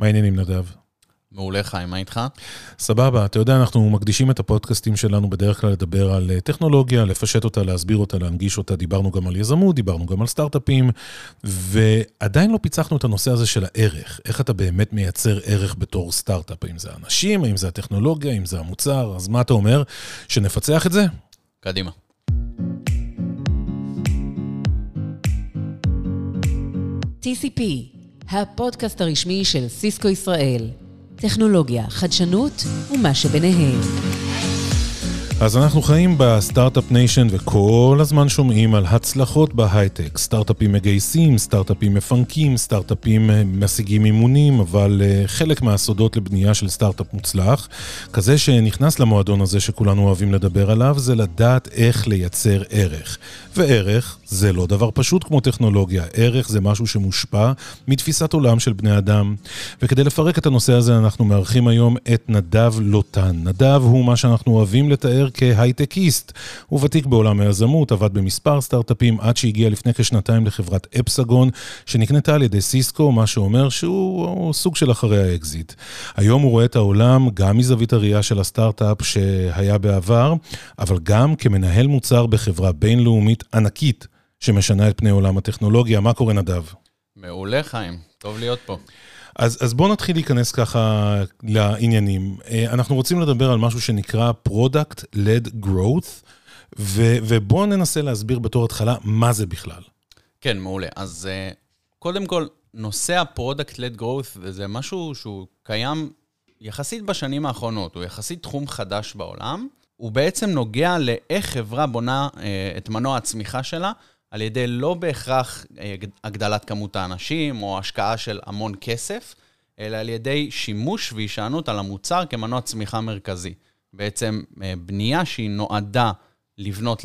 מה העניינים, נדב? מעולה, חיים, מה איתך? סבבה, אתה יודע, אנחנו מקדישים את הפודקאסטים שלנו בדרך כלל לדבר על אה, טכנולוגיה, לפשט אותה, להסביר אותה, להנגיש אותה. דיברנו גם על יזמות, דיברנו גם על סטארט-אפים, ועדיין לא פיצחנו את הנושא הזה של הערך. איך אתה באמת מייצר ערך בתור סטארט-אפ? האם זה האנשים, האם זה הטכנולוגיה, האם זה המוצר? אז מה אתה אומר? שנפצח את זה? קדימה. TCP, הפודקאסט הרשמי של סיסקו ישראל. טכנולוגיה, חדשנות ומה שביניהם. אז אנחנו חיים ב start-up nation וכל הזמן שומעים על הצלחות בהייטק. סטארט-אפים מגייסים, סטארט-אפים מפנקים, סטארט-אפים אה, משיגים אימונים, אבל אה, חלק מהסודות לבנייה של סטארט-אפ מוצלח, כזה שנכנס למועדון הזה שכולנו אוהבים לדבר עליו, זה לדעת איך לייצר ערך. וערך זה לא דבר פשוט כמו טכנולוגיה, ערך זה משהו שמושפע מתפיסת עולם של בני אדם. וכדי לפרק את הנושא הזה אנחנו מארחים היום את נדב לוטן. נדב הוא מה שאנחנו אוהבים לתאר כהייטקיסט. הוא ותיק בעולם היזמות, עבד במספר סטארט-אפים עד שהגיע לפני כשנתיים לחברת אפסגון, שנקנתה על ידי סיסקו, מה שאומר שהוא סוג של אחרי האקזיט. היום הוא רואה את העולם גם מזווית הראייה של הסטארט-אפ שהיה בעבר, אבל גם כמנהל מוצר בחברה בינלאומית ענקית שמשנה את פני עולם הטכנולוגיה. מה קורה, נדב? מעולה, חיים. טוב להיות פה. אז, אז בואו נתחיל להיכנס ככה לעניינים. אה, אנחנו רוצים לדבר על משהו שנקרא Product-Led Growth, ו, ובואו ננסה להסביר בתור התחלה מה זה בכלל. כן, מעולה. אז uh, קודם כל, נושא ה-Product-Led Growth זה משהו שהוא קיים יחסית בשנים האחרונות, הוא יחסית תחום חדש בעולם. הוא בעצם נוגע לאיך חברה בונה uh, את מנוע הצמיחה שלה על ידי לא בהכרח אה, הגדלת כמות האנשים או השקעה של המון כסף, אלא על ידי שימוש והישענות על המוצר כמנוע צמיחה מרכזי. בעצם אה, בנייה שהיא נועדה לבנות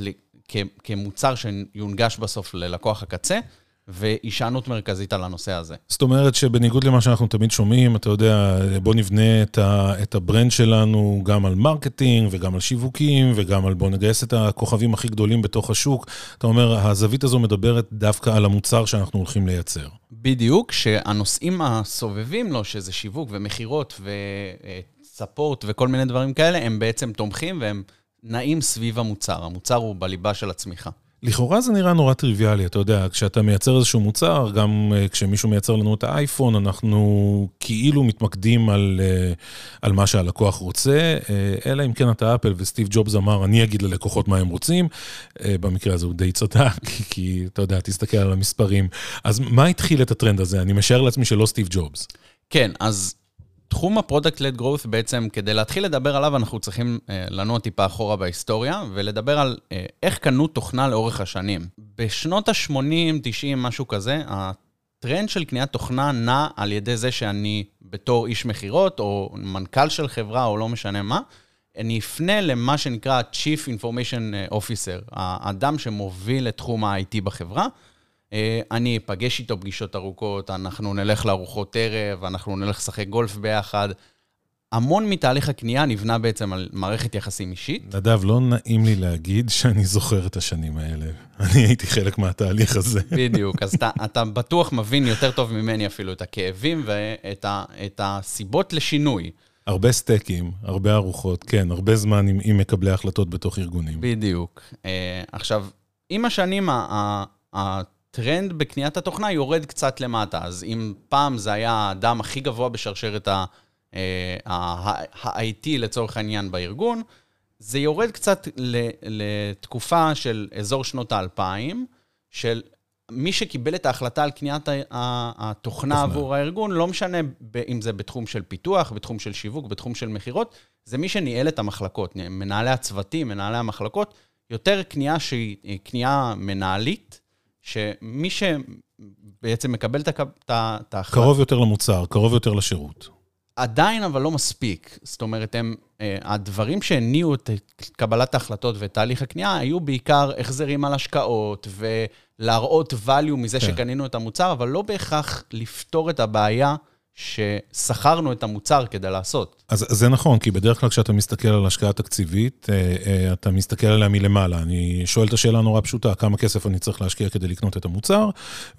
כמוצר שיונגש בסוף ללקוח הקצה, והישענות מרכזית על הנושא הזה. זאת אומרת שבניגוד למה שאנחנו תמיד שומעים, אתה יודע, בוא נבנה את, ה, את ה brand שלנו גם על marketing וגם על שיווקים וגם על בוא נגייס את הכוכבים הכי גדולים בתוך השוק. אתה אומר, הזווית הזו מדברת דווקא על המוצר שאנחנו הולכים לייצר. בדיוק, שהנושאים הסובבים לו, שזה שיווק ומכירות ו support וכל מיני דברים כאלה, הם בעצם תומכים והם נעים סביב המוצר. המוצר הוא בליבה של הצמיחה. לכאורה זה נראה נורא טריוויאלי, אתה יודע, כשאתה מייצר איזשהו מוצר, גם אה, כשמישהו מייצר לנו את האייפון, אנחנו כאילו מתמקדים על, אה, על מה שהלקוח רוצה, אה, אלא אם כן אתה אפל וסטיב ג'ובס אמר, אני אגיד ללקוחות מה הם רוצים. במקרה הזה הוא די צדק, כי אתה יודע, תסתכל על המספרים. אז מה התחיל את הטרנד הזה? אני משער לעצמי שלא סטיב ג'ובס. כן, אז תחום ה product-led growth בעצם, כדי להתחיל לדבר עליו, אנחנו צריכים אה, לנוע טיפה אחורה בהיסטוריה, ולדבר על אה, איך קנו תוכנה לאורך השנים. בשנות ה-80, 90, משהו כזה, הטרנד של קניית תוכנה נע על ידי זה שאני בתור איש מכירות, או מנכ"ל של חברה, או לא משנה מה, אני אפנה למה שנקרא Chief Information Officer, האדם שמוביל את תחום ה-IT בחברה, אה, אני אפגש איתו פגישות ארוכות, אנחנו נלך לארוחות ערב, אנחנו נלך לשחק גולף ביחד. המון מתהליך הקנייה נבנה בעצם על מערכת יחסים אישית. נדב, לא נעים לי להגיד שאני זוכר את השנים האלה. אני הייתי חלק מהתהליך הזה. בדיוק, אז אתה, אתה בטוח מבין יותר טוב ממני אפילו את הכאבים ואת ה, את הסיבות לשינוי. הרבה סטייקים, הרבה ארוחות, כן, הרבה זמן עם, עם מקבלי החלטות בתוך ארגונים. בדיוק. Uh, עכשיו, עם השנים, הטרנד בקניית התוכנה יורד קצת למטה. אז אם פעם זה היה האדם הכי גבוה בשרשרת ה-IT לצורך העניין בארגון, זה יורד קצת לתקופה של אזור שנות האלפיים, של מי שקיבל את ההחלטה על קניית התוכנה עבור הארגון, לא משנה אם זה בתחום של פיתוח, בתחום של שיווק, בתחום של מכירות, זה מי שניהל את המחלקות, מנהלי הצוותים, מנהלי המחלקות, יותר קנייה שהיא קנייה מנהלית, שמי שבעצם מקבל את ההחלטה... קרוב יותר למוצר, קרוב יותר לשירות. עדיין, אבל לא מספיק. זאת אומרת, הם, אה, הדברים שהניעו את קבלת ההחלטות ואת תהליך הקנייה, היו בעיקר החזרים על השקעות ולהראות value מזה כן. שקנינו את המוצר, אבל לא בהכרח לפתור את הבעיה ששכרנו את המוצר כדי לעשות. אז זה נכון, כי בדרך כלל כשאתה מסתכל על השקעה תקציבית, אה, אה, אתה מסתכל עליה מלמעלה. אני שואל את השאלה נורא פשוטה, כמה כסף אני צריך להשקיע כדי לקנות את המוצר,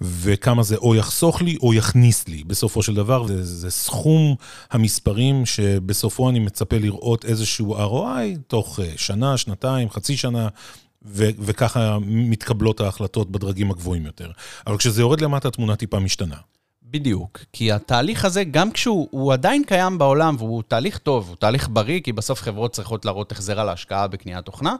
וכמה זה או יחסוך לי או יכניס לי. בסופו של דבר, זה, זה סכום המספרים שבסופו אני מצפה לראות איזשהו ROI תוך אה, שנה, שנתיים, חצי שנה. ו- וככה מתקבלות ההחלטות בדרגים הגבוהים יותר. אבל כשזה יורד למטה, התמונה טיפה משתנה. בדיוק, כי התהליך הזה, גם כשהוא עדיין קיים בעולם, והוא תהליך טוב, הוא תהליך בריא, כי בסוף חברות צריכות להראות החזר על ההשקעה בקניית תוכנה,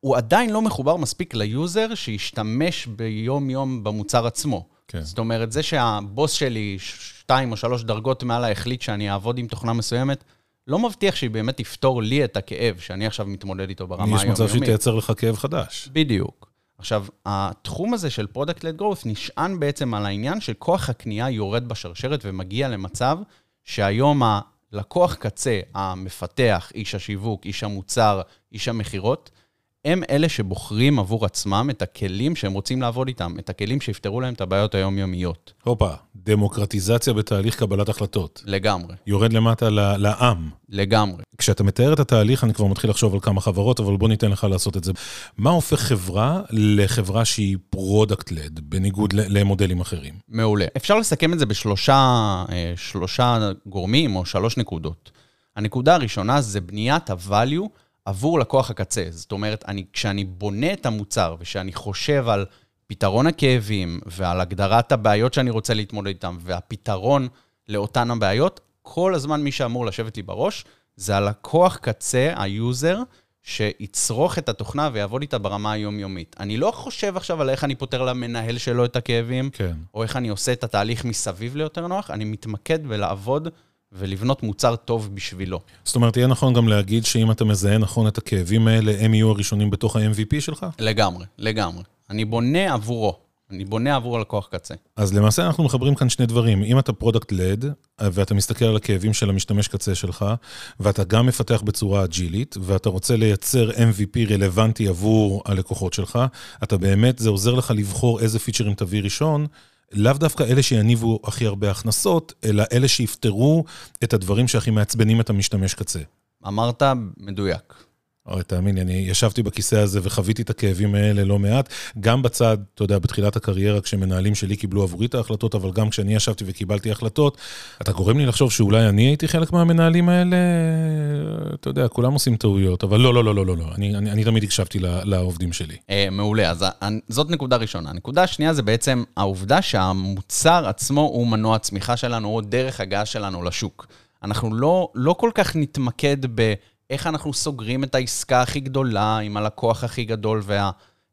הוא עדיין לא מחובר מספיק ל user שישתמש ביום-יום במוצר עצמו. כן. זאת אומרת, זה שהבוס שלי, שתיים או שלוש דרגות מעלה, החליט שאני אעבוד עם תוכנה מסוימת, לא מבטיח שהיא באמת תפתור לי את הכאב שאני עכשיו מתמודד איתו ברמה היומיומית. יש מצב שהיא תייצר לך כאב חדש. בדיוק. עכשיו, התחום הזה של Product-Led Growth נשען בעצם על העניין שכוח הקנייה יורד בשרשרת ומגיע למצב שהיום הלקוח קצה, המפתח, איש השיווק, איש המוצר, איש המכירות, הם אלה שבוחרים עבור עצמם את הכלים שהם רוצים לעבוד איתם, את הכלים שיפתרו להם את הבעיות היומיומיות. הופה, דמוקרטיזציה בתהליך קבלת החלטות. לגמרי. יורד למטה לעם. לגמרי. כשאתה מתאר את התהליך, אני כבר מתחיל לחשוב על כמה חברות, אבל בוא ניתן לך לעשות את זה. מה הופך חברה לחברה שהיא product-led, בניגוד למודלים אחרים? מעולה. אפשר לסכם את זה בשלושה אה, גורמים או שלוש נקודות. הנקודה הראשונה זה בניית ה-value עבור לקוח הקצה. זאת אומרת, אני, כשאני בונה את המוצר ושאני חושב על פתרון הכאבים ועל הגדרת הבעיות שאני רוצה להתמודד איתן והפתרון לאותן הבעיות, כל הזמן מי שאמור לשבת לי בראש זה הלקוח קצה, ה user, שיצרוך את התוכנה ויעבוד איתה ברמה היומיומית. אני לא חושב עכשיו על איך אני פותר למנהל שלו את הכאבים, כן. או איך אני עושה את התהליך מסביב ליותר נוח, אני מתמקד בלעבוד ולבנות מוצר טוב בשבילו. זאת אומרת, יהיה נכון גם להגיד שאם אתה מזהה נכון את הכאבים האלה, הם יהיו הראשונים בתוך ה-MVP שלך? לגמרי, לגמרי. אני בונה עבורו. אני בונה עבור הלקוח קצה. אז למעשה אנחנו מחברים כאן שני דברים. אם אתה product-led, ואתה מסתכל על הכאבים של המשתמש קצה שלך, ואתה גם מפתח בצורה אג'ילית, ואתה רוצה לייצר MVP רלוונטי עבור הלקוחות שלך, אתה באמת, זה עוזר לך לבחור איזה פיצ'רים תביא ראשון, לאו דווקא אלה שיניבו הכי הרבה הכנסות, אלא אלה שיפתרו את הדברים שהכי מעצבנים את המשתמש קצה. אמרת מדויק. אוי, תאמין לי, אני ישבתי בכיסא הזה וחוויתי את הכאבים האלה לא מעט. גם בצד, אתה יודע, בתחילת הקריירה, כשמנהלים שלי קיבלו עבורי את ההחלטות, אבל גם כשאני ישבתי וקיבלתי החלטות, אתה גורם לי לחשוב שאולי אני הייתי חלק מהמנהלים האלה, אתה יודע, כולם עושים טעויות, אבל לא, לא, לא, לא, לא, לא. אני, אני, אני תמיד הקשבתי לעובדים שלי. אה, מעולה, אז זאת נקודה ראשונה. הנקודה השנייה זה בעצם העובדה שהמוצר עצמו הוא מנוע הצמיחה שלנו, או דרך הגעה שלנו לשוק. אנחנו לא, לא כל כך נתמקד ב... איך אנחנו סוגרים את העסקה הכי גדולה עם הלקוח הכי גדול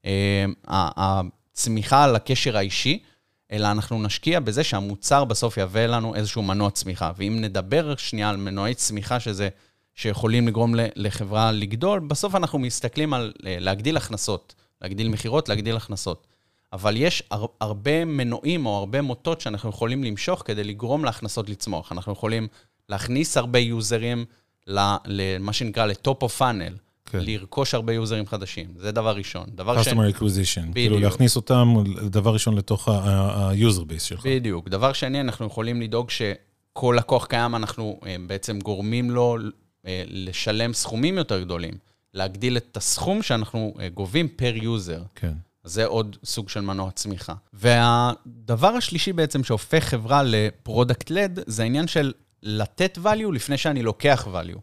והצמיחה וה, אה, על הקשר האישי, אלא אנחנו נשקיע בזה שהמוצר בסוף יהווה לנו איזשהו מנוע צמיחה. ואם נדבר שנייה על מנועי צמיחה שזה, שיכולים לגרום לחברה לגדול, בסוף אנחנו מסתכלים על אה, להגדיל הכנסות, להגדיל מכירות, להגדיל הכנסות. אבל יש הר, הרבה מנועים או הרבה מוטות שאנחנו יכולים למשוך כדי לגרום להכנסות לצמוח. אנחנו יכולים להכניס הרבה יוזרים, למה שנקרא, לטופ אוף פאנל. כן. לרכוש הרבה יוזרים חדשים, זה דבר ראשון. דבר שני... Customer acquisition, בדיוק. כאילו להכניס אותם, דבר ראשון, לתוך ה-user base שלך. בדיוק. דבר שני, אנחנו יכולים לדאוג שכל לקוח קיים, אנחנו אה, בעצם גורמים לו אה, לשלם סכומים יותר גדולים, להגדיל את הסכום שאנחנו אה, גובים per user. כן. זה עוד סוג של מנוע צמיחה. והדבר השלישי בעצם שהופך חברה ל product-led, זה העניין של לתת value לפני שאני לוקח value.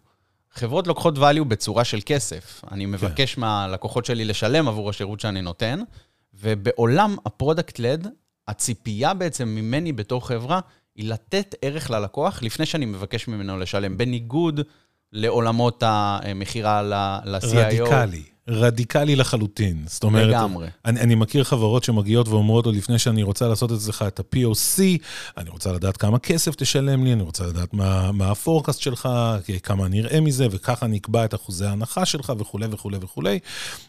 חברות לוקחות value בצורה של כסף. אני כן. מבקש כן. מהלקוחות שלי לשלם עבור השירות שאני נותן, ובעולם ה product-led, הציפייה בעצם ממני בתור חברה, היא לתת ערך ללקוח לפני שאני מבקש ממנו לשלם, בניגוד לעולמות המכירה ל-CIO. רדיקלי. רדיקלי לחלוטין. זאת אומרת, לגמרי. אני, אני מכיר חברות שמגיעות ואומרות לו, לפני שאני רוצה לעשות אצלך את ה-POC, אני רוצה לדעת כמה כסף תשלם לי, אני רוצה לדעת מה, מה הפורקאסט שלך, כמה אני אראה מזה, וככה אני אקבע את אחוזי ההנחה שלך וכולי וכולי וכולי.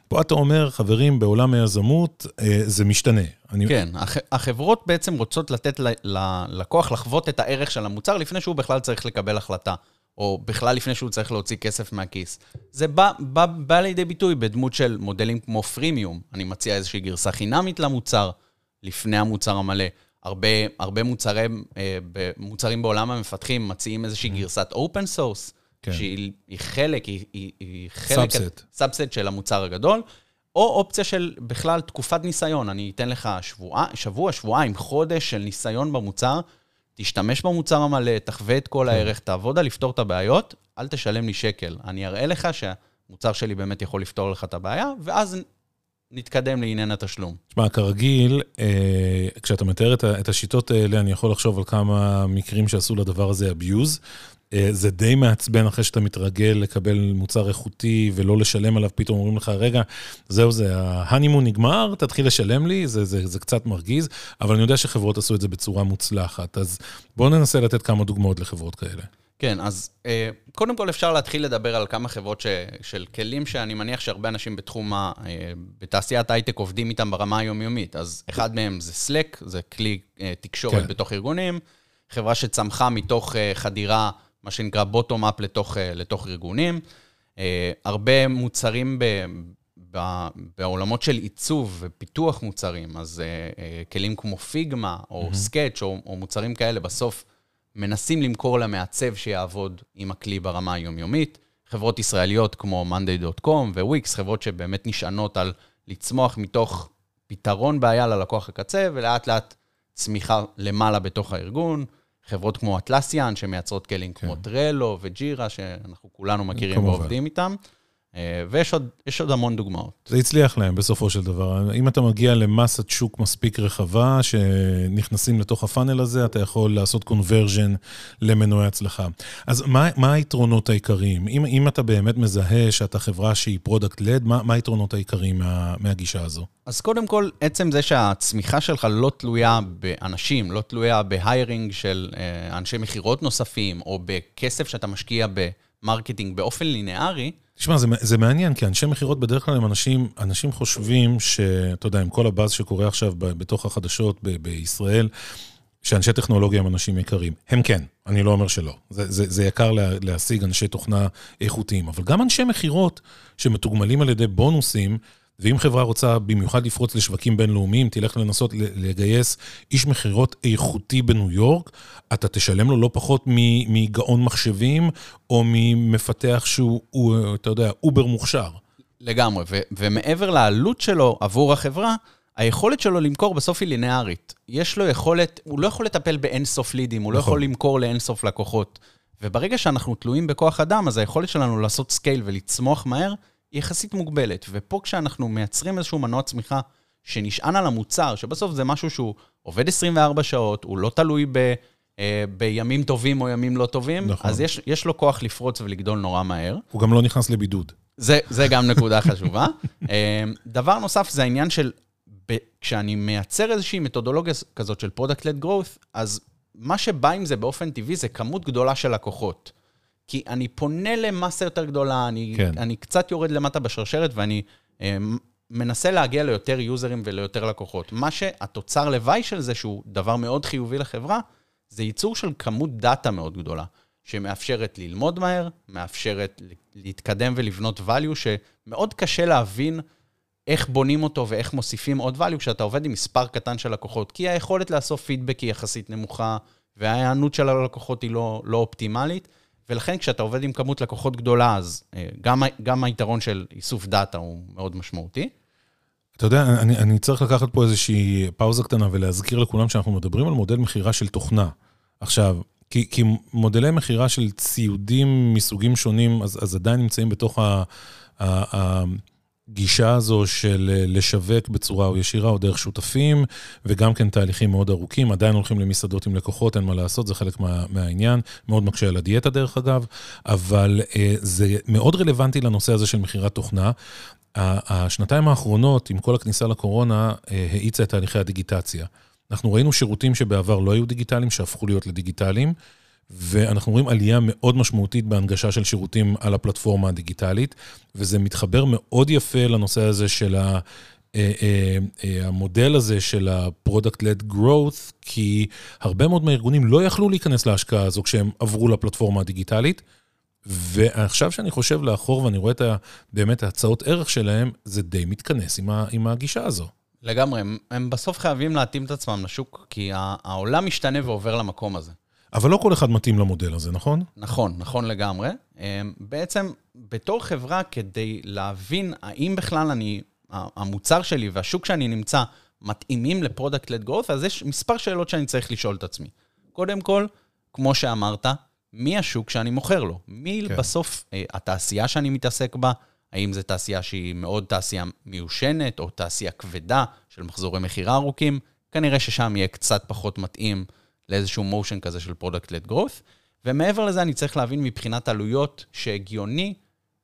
פה אתה אומר, חברים, בעולם היזמות אה, זה משתנה. אני... כן, הח, החברות בעצם רוצות לתת ללקוח לחוות את הערך של המוצר לפני שהוא בכלל צריך לקבל החלטה. או בכלל לפני שהוא צריך להוציא כסף מהכיס. זה בא, בא, בא לידי ביטוי בדמות של מודלים כמו freemium. אני מציע איזושהי גרסה חינמית למוצר, לפני המוצר המלא. הרבה, הרבה מוצרי, אה, מוצרים בעולם המפתחים מציעים איזושהי גרסת open source, כן. שהיא חלק, היא, היא, היא חלק... subset. subset של המוצר הגדול. או אופציה של בכלל תקופת ניסיון. אני אתן לך שבוע, שבוע, שבועיים, חודש של ניסיון במוצר, תשתמש במוצר המלא, תחווה את כל כן. הערך, תעבוד על לפתור את הבעיות, אל תשלם לי שקל. אני אראה לך שהמוצר שלי באמת יכול לפתור לך את הבעיה, ואז נתקדם לעניין התשלום. תשמע, כרגיל, אה, כשאתה מתאר את השיטות האלה, אני יכול לחשוב על כמה מקרים שעשו לדבר הזה abuse. אה, זה די מעצבן אחרי שאתה מתרגל לקבל מוצר איכותי ולא לשלם עליו, פתאום אומרים לך, רגע, זהו זה, ההנימון נגמר, תתחיל לשלם לי, זה, זה, זה קצת מרגיז, אבל אני יודע שחברות עשו את זה בצורה מוצלחת, אז בואו ננסה לתת כמה דוגמאות לחברות כאלה. כן, אז אה, קודם כל אפשר להתחיל לדבר על כמה חברות ש, של כלים שאני מניח שהרבה אנשים בתחום, ה, אה, בתעשיית הייטק עובדים איתם ברמה היומיומית. אז אחד מהם זה Slack, זה כלי תקשורת כן. בתוך ארגונים, חברה שצמחה מתוך חדירה מה שנקרא בוטום-אפ לתוך, אה, לתוך ארגונים. אה, הרבה מוצרים ב, ב, בעולמות של עיצוב ופיתוח מוצרים, אז אה, כלים כמו פיגמה או mm-hmm. סקאץ' או, או מוצרים כאלה, בסוף מנסים למכור למעצב שיעבוד עם הכלי ברמה היומיומית. חברות ישראליות כמו monday.com וויקס, חברות שבאמת נשענות על לצמוח מתוך פתרון בעיה ללקוח הקצה, ולאט לאט צמיחה למעלה בתוך הארגון. חברות כמו אטלסיאן, שמייצרות כלים כן. כמו טרלו וג'ירה, שאנחנו כולנו מכירים ועובדים איתם. אה, ויש עוד, עוד המון דוגמאות. זה הצליח להם בסופו של דבר. אם אתה מגיע למסת שוק מספיק רחבה, שנכנסים לתוך ה funnel הזה, אתה יכול לעשות conversion למנועי הצלחה. אז מה, מה היתרונות העיקריים? אם, אם אתה באמת מזהה שאתה חברה שהיא product-led, מה, מה היתרונות העיקריים מה, מהגישה הזו? אז קודם כל, עצם זה שהצמיחה שלך לא תלויה באנשים, לא תלויה ב hiring של אה, אנשי מכירות נוספים, או בכסף שאתה משקיע ב marketing באופן לינארי, תשמע, זה, זה מעניין, כי אנשי מכירות בדרך כלל הם אנשים, אנשים חושבים שאתה יודע, עם כל הבאז שקורה עכשיו ב, בתוך החדשות ב, בישראל, שאנשי טכנולוגיה הם אנשים יקרים. הם כן, אני לא אומר שלא. זה, זה, זה יקר לה, להשיג אנשי תוכנה איכותיים, אבל גם אנשי מכירות שמתוגמלים על ידי בונוסים, ואם חברה רוצה במיוחד לפרוץ לשווקים בינלאומיים, תלך לנסות לגייס איש מכירות איכותי בניו יורק, אתה תשלם לו לא פחות מגאון מחשבים, או ממפתח שהוא, אתה יודע, over מוכשר. לגמרי, ו- ומעבר לעלות שלו עבור החברה, היכולת שלו למכור בסוף היא לינארית. יש לו יכולת, הוא לא יכול לטפל באינסוף לידים, הוא לא נכון. לא יכול למכור לאינסוף לקוחות. וברגע שאנחנו תלויים בכוח אדם, אז היכולת שלנו לעשות scale ולצמוח מהר, יחסית מוגבלת. ופה כשאנחנו מייצרים איזשהו מנוע צמיחה שנשען על המוצר, שבסוף זה משהו שהוא עובד 24 שעות, הוא לא תלוי ב, אה, בימים טובים או ימים לא טובים, נכון. אז יש, יש לו כוח לפרוץ ולגדול נורא מהר. הוא גם לא נכנס לבידוד. זה, זה גם נקודה חשובה. אה, דבר נוסף זה העניין של, ב, כשאני מייצר איזושהי מתודולוגיה כזאת של Product-Led Growth, אז מה שבא עם זה באופן טבעי זה כמות גדולה של לקוחות. כי אני פונה למסה יותר גדולה, אני, כן. אני קצת יורד למטה בשרשרת ואני אה, מנסה להגיע ליותר יוזרים וליותר לקוחות. מה שהתוצר לוואי של זה, שהוא דבר מאוד חיובי לחברה, זה ייצור של כמות דאטה מאוד גדולה, שמאפשרת ללמוד מהר, מאפשרת להתקדם ולבנות value, שמאוד קשה להבין איך בונים אותו ואיך מוסיפים עוד value כשאתה עובד עם מספר קטן של לקוחות, כי היכולת לאסוף פידבק היא יחסית נמוכה, וההיענות של הלקוחות היא לא, לא אופטימלית. ולכן כשאתה עובד עם כמות לקוחות גדולה, אז אה, גם, גם היתרון של איסוף דאטה הוא מאוד משמעותי. אתה יודע, אני, אני צריך לקחת פה איזושהי פאוזה קטנה ולהזכיר לכולם שאנחנו מדברים על מודל מכירה של תוכנה. עכשיו, כי, כי מודלי מכירה של ציודים מסוגים שונים, אז, אז עדיין נמצאים בתוך ה... ה, ה הגישה הזו של אה, לשווק בצורה או ישירה או דרך שותפים, וגם כן תהליכים מאוד ארוכים, עדיין הולכים למסעדות עם לקוחות, אין מה לעשות, זה חלק מה, מהעניין, מאוד מקשה על הדיאטה דרך אגב, אבל אה, זה מאוד רלוונטי לנושא הזה של מכירת תוכנה. השנתיים האחרונות, עם כל הכניסה לקורונה, אה, האיצה את תהליכי הדיגיטציה. אנחנו ראינו שירותים שבעבר לא היו דיגיטליים, שהפכו להיות לדיגיטליים. ואנחנו רואים עלייה מאוד משמעותית בהנגשה של שירותים על הפלטפורמה הדיגיטלית, וזה מתחבר מאוד יפה לנושא הזה של ה... אה, אה, אה, המודל הזה של ה-Product-Led Growth, כי הרבה מאוד מהארגונים לא יכלו להיכנס להשקעה הזו כשהם עברו לפלטפורמה הדיגיטלית. ועכשיו שאני חושב לאחור ואני רואה את ה, באמת ההצעות ערך שלהם, זה די מתכנס עם, ה, עם הגישה הזו. לגמרי, הם, הם בסוף חייבים להתאים את עצמם לשוק, כי העולם משתנה ועובר למקום הזה. אבל לא כל אחד מתאים למודל הזה, נכון? נכון, נכון לגמרי. אמ, בעצם, בתור חברה, כדי להבין האם בכלל אני, המוצר שלי והשוק שאני נמצא מתאימים ל product-led growth, אז יש מספר שאלות שאני צריך לשאול את עצמי. קודם כל, כמו שאמרת, מי השוק שאני מוכר לו? מי כן. בסוף אה, התעשייה שאני מתעסק בה? האם זו תעשייה שהיא מאוד תעשייה מיושנת, או תעשייה כבדה של מחזורי מכירה ארוכים? כנראה ששם יהיה קצת פחות מתאים לאיזשהו מושן כזה של product-led growth. ומעבר לזה, אני צריך להבין מבחינת עלויות שהגיוני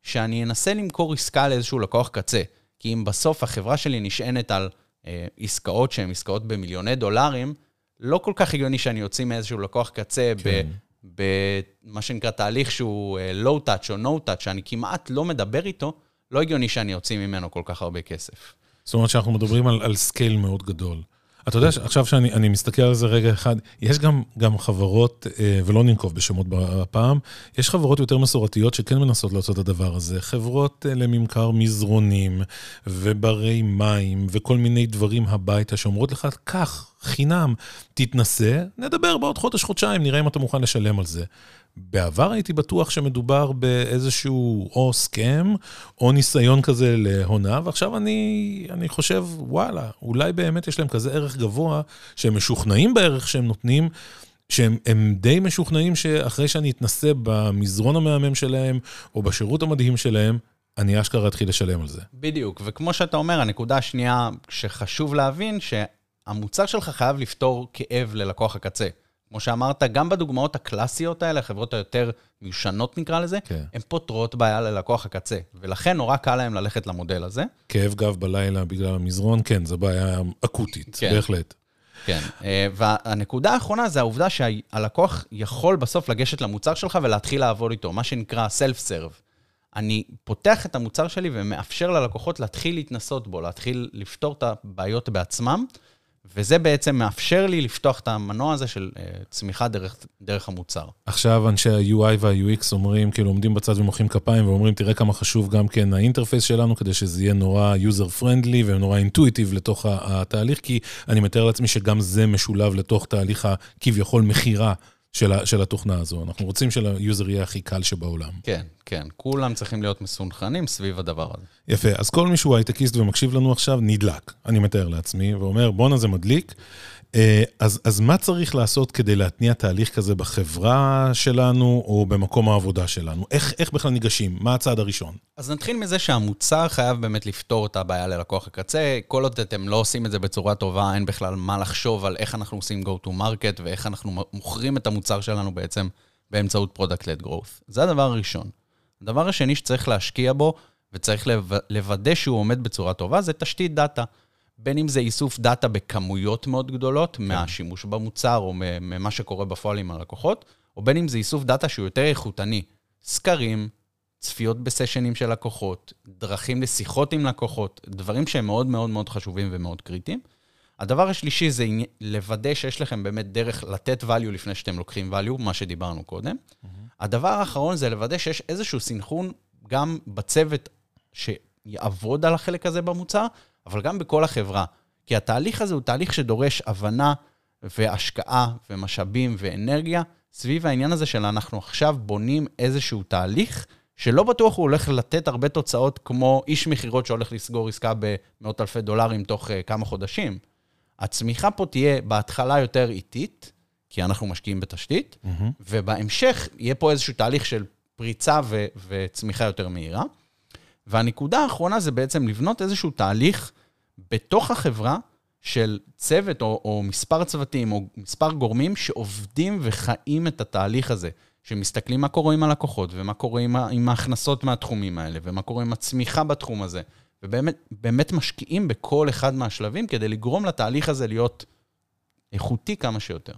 שאני אנסה למכור עסקה לאיזשהו לקוח קצה. כי אם בסוף החברה שלי נשענת על אה, עסקאות שהן עסקאות במיליוני דולרים, לא כל כך הגיוני שאני אוציא מאיזשהו לקוח קצה כן. במה שנקרא תהליך שהוא אה, touch או touch, שאני כמעט לא מדבר איתו, לא הגיוני שאני אוציא ממנו כל כך הרבה כסף. זאת אומרת שאנחנו מדברים על, על scale מאוד גדול. אתה יודע, עכשיו שאני מסתכל על זה רגע אחד, יש גם, גם חברות, אה, ולא ננקוב בשמות הפעם, יש חברות יותר מסורתיות שכן מנסות לעשות את הדבר הזה. חברות אה, לממכר מזרונים, וברי מים, וכל מיני דברים הביתה, שאומרות לך, קח, חינם, תתנסה, נדבר בעוד חודש-חודשיים, נראה אם אתה מוכן לשלם על זה. בעבר הייתי בטוח שמדובר באיזשהו או סכם, או ניסיון כזה להונאה, ועכשיו אני, אני חושב, וואלה, אולי באמת יש להם כזה ערך גבוה, שהם משוכנעים בערך שהם נותנים, שהם די משוכנעים שאחרי שאני אתנסה במזרון המהמם שלהם, או בשירות המדהים שלהם, אני אשכרה אתחיל לשלם על זה. בדיוק, וכמו שאתה אומר, הנקודה השנייה שחשוב להבין, שהמוצר שלך חייב לפתור כאב ללקוח הקצה. כמו שאמרת, גם בדוגמאות הקלאסיות האלה, החברות היותר מיושנות נקרא לזה, כן. הן פותרות בעיה ללקוח הקצה, ולכן נורא קל להם ללכת למודל הזה. כאב גב בלילה בגלל המזרון, כן, זו בעיה אקוטית, כן. בהחלט. כן, אה, והנקודה האחרונה זה העובדה שהלקוח יכול בסוף לגשת למוצר שלך ולהתחיל לעבוד איתו, מה שנקרא self-serve. אני פותח את המוצר שלי ומאפשר ללקוחות להתחיל להתנסות בו, להתחיל לפתור את הבעיות בעצמם. וזה בעצם מאפשר לי לפתוח את המנוע הזה של uh, צמיחה דרך, דרך המוצר. עכשיו אנשי ה-UI וה-UX אומרים, כאילו עומדים בצד ומוחאים כפיים ואומרים, תראה כמה חשוב גם כן האינטרפייס שלנו, כדי שזה יהיה נורא user-friendly ונורא אינטואיטיב לתוך התהליך, כי אני מתאר לעצמי שגם זה משולב לתוך תהליך הכביכול מכירה של, של התוכנה הזו. אנחנו רוצים שליוזר יהיה הכי קל שבעולם. כן, כן. כולם צריכים להיות מסונכרנים סביב הדבר הזה. יפה. אז כל מי שהוא הייטקיסט ומקשיב לנו עכשיו, נדלק, אני מתאר לעצמי, ואומר, בואנה זה מדליק. אה, אז, אז מה צריך לעשות כדי להתניע תהליך כזה בחברה שלנו או במקום העבודה שלנו? איך, איך בכלל ניגשים? מה הצעד הראשון? אז נתחיל מזה שהמוצר חייב באמת לפתור את הבעיה ללקוח הקצה. כל עוד אתם לא עושים את זה בצורה טובה, אין בכלל מה לחשוב על איך אנחנו עושים go to market ואיך אנחנו מוכרים את המוצר שלנו בעצם באמצעות product-led growth. זה הדבר הראשון. הדבר השני שצריך להשקיע בו וצריך לוודא שהוא עומד בצורה טובה זה תשתית דאטה. בין אם זה איסוף דאטה בכמויות מאוד גדולות כן. מהשימוש במוצר או ממה שקורה בפועל עם הלקוחות, או בין אם זה איסוף דאטה שהוא יותר איכותני. סקרים, צפיות בסשנים של לקוחות, דרכים לשיחות עם לקוחות, דברים שהם מאוד מאוד מאוד חשובים ומאוד קריטיים. הדבר השלישי זה לוודא שיש לכם באמת דרך לתת value לפני שאתם לוקחים value, מה שדיברנו קודם. Mm-hmm. הדבר האחרון זה לוודא שיש איזשהו סינכרון גם בצוות שיעבוד על החלק הזה במוצר, אבל גם בכל החברה. כי התהליך הזה הוא תהליך שדורש הבנה והשקעה ומשאבים ואנרגיה סביב העניין הזה של אנחנו עכשיו בונים איזשהו תהליך שלא בטוח הוא הולך לתת הרבה תוצאות כמו איש מכירות שהולך לסגור עסקה במאות אלפי דולרים תוך uh, כמה חודשים. הצמיחה פה תהיה בהתחלה יותר איטית, כי אנחנו משקיעים בתשתית, mm-hmm. ובהמשך יהיה פה איזשהו תהליך של פריצה ו- וצמיחה יותר מהירה. והנקודה האחרונה זה בעצם לבנות איזשהו תהליך בתוך החברה של צוות או, או מספר צוותים או מספר גורמים שעובדים וחיים את התהליך הזה, שמסתכלים מה קורה עם הלקוחות ומה קורה עם, עם ההכנסות מהתחומים האלה ומה קורה עם הצמיחה בתחום הזה, ובאמת משקיעים בכל אחד מהשלבים כדי לגרום לתהליך הזה להיות איכותי כמה שיותר.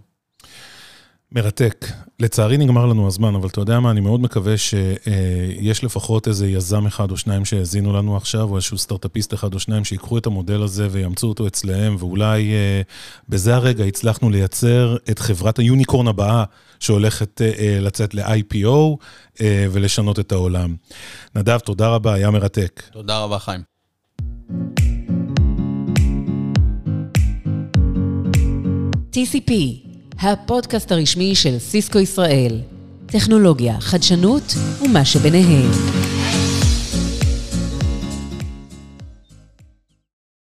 מרתק. לצערי נגמר לנו הזמן, אבל אתה יודע מה, אני מאוד מקווה שיש לפחות איזה יזם אחד או שניים שהאזינו לנו עכשיו, או איזשהו סטארט-אפיסט אחד או שניים שיקחו את המודל הזה ויאמצו אותו אצלהם, ואולי אה, בזה הרגע הצלחנו לייצר את חברת היוניקורן הבאה שהולכת אה, לצאת ל-IPO אה, ולשנות את העולם. נדב, תודה רבה, היה מרתק. תודה רבה, חיים. TCP, הפודקאסט הרשמי של סיסקו ישראל. טכנולוגיה, חדשנות ומה שביניהם.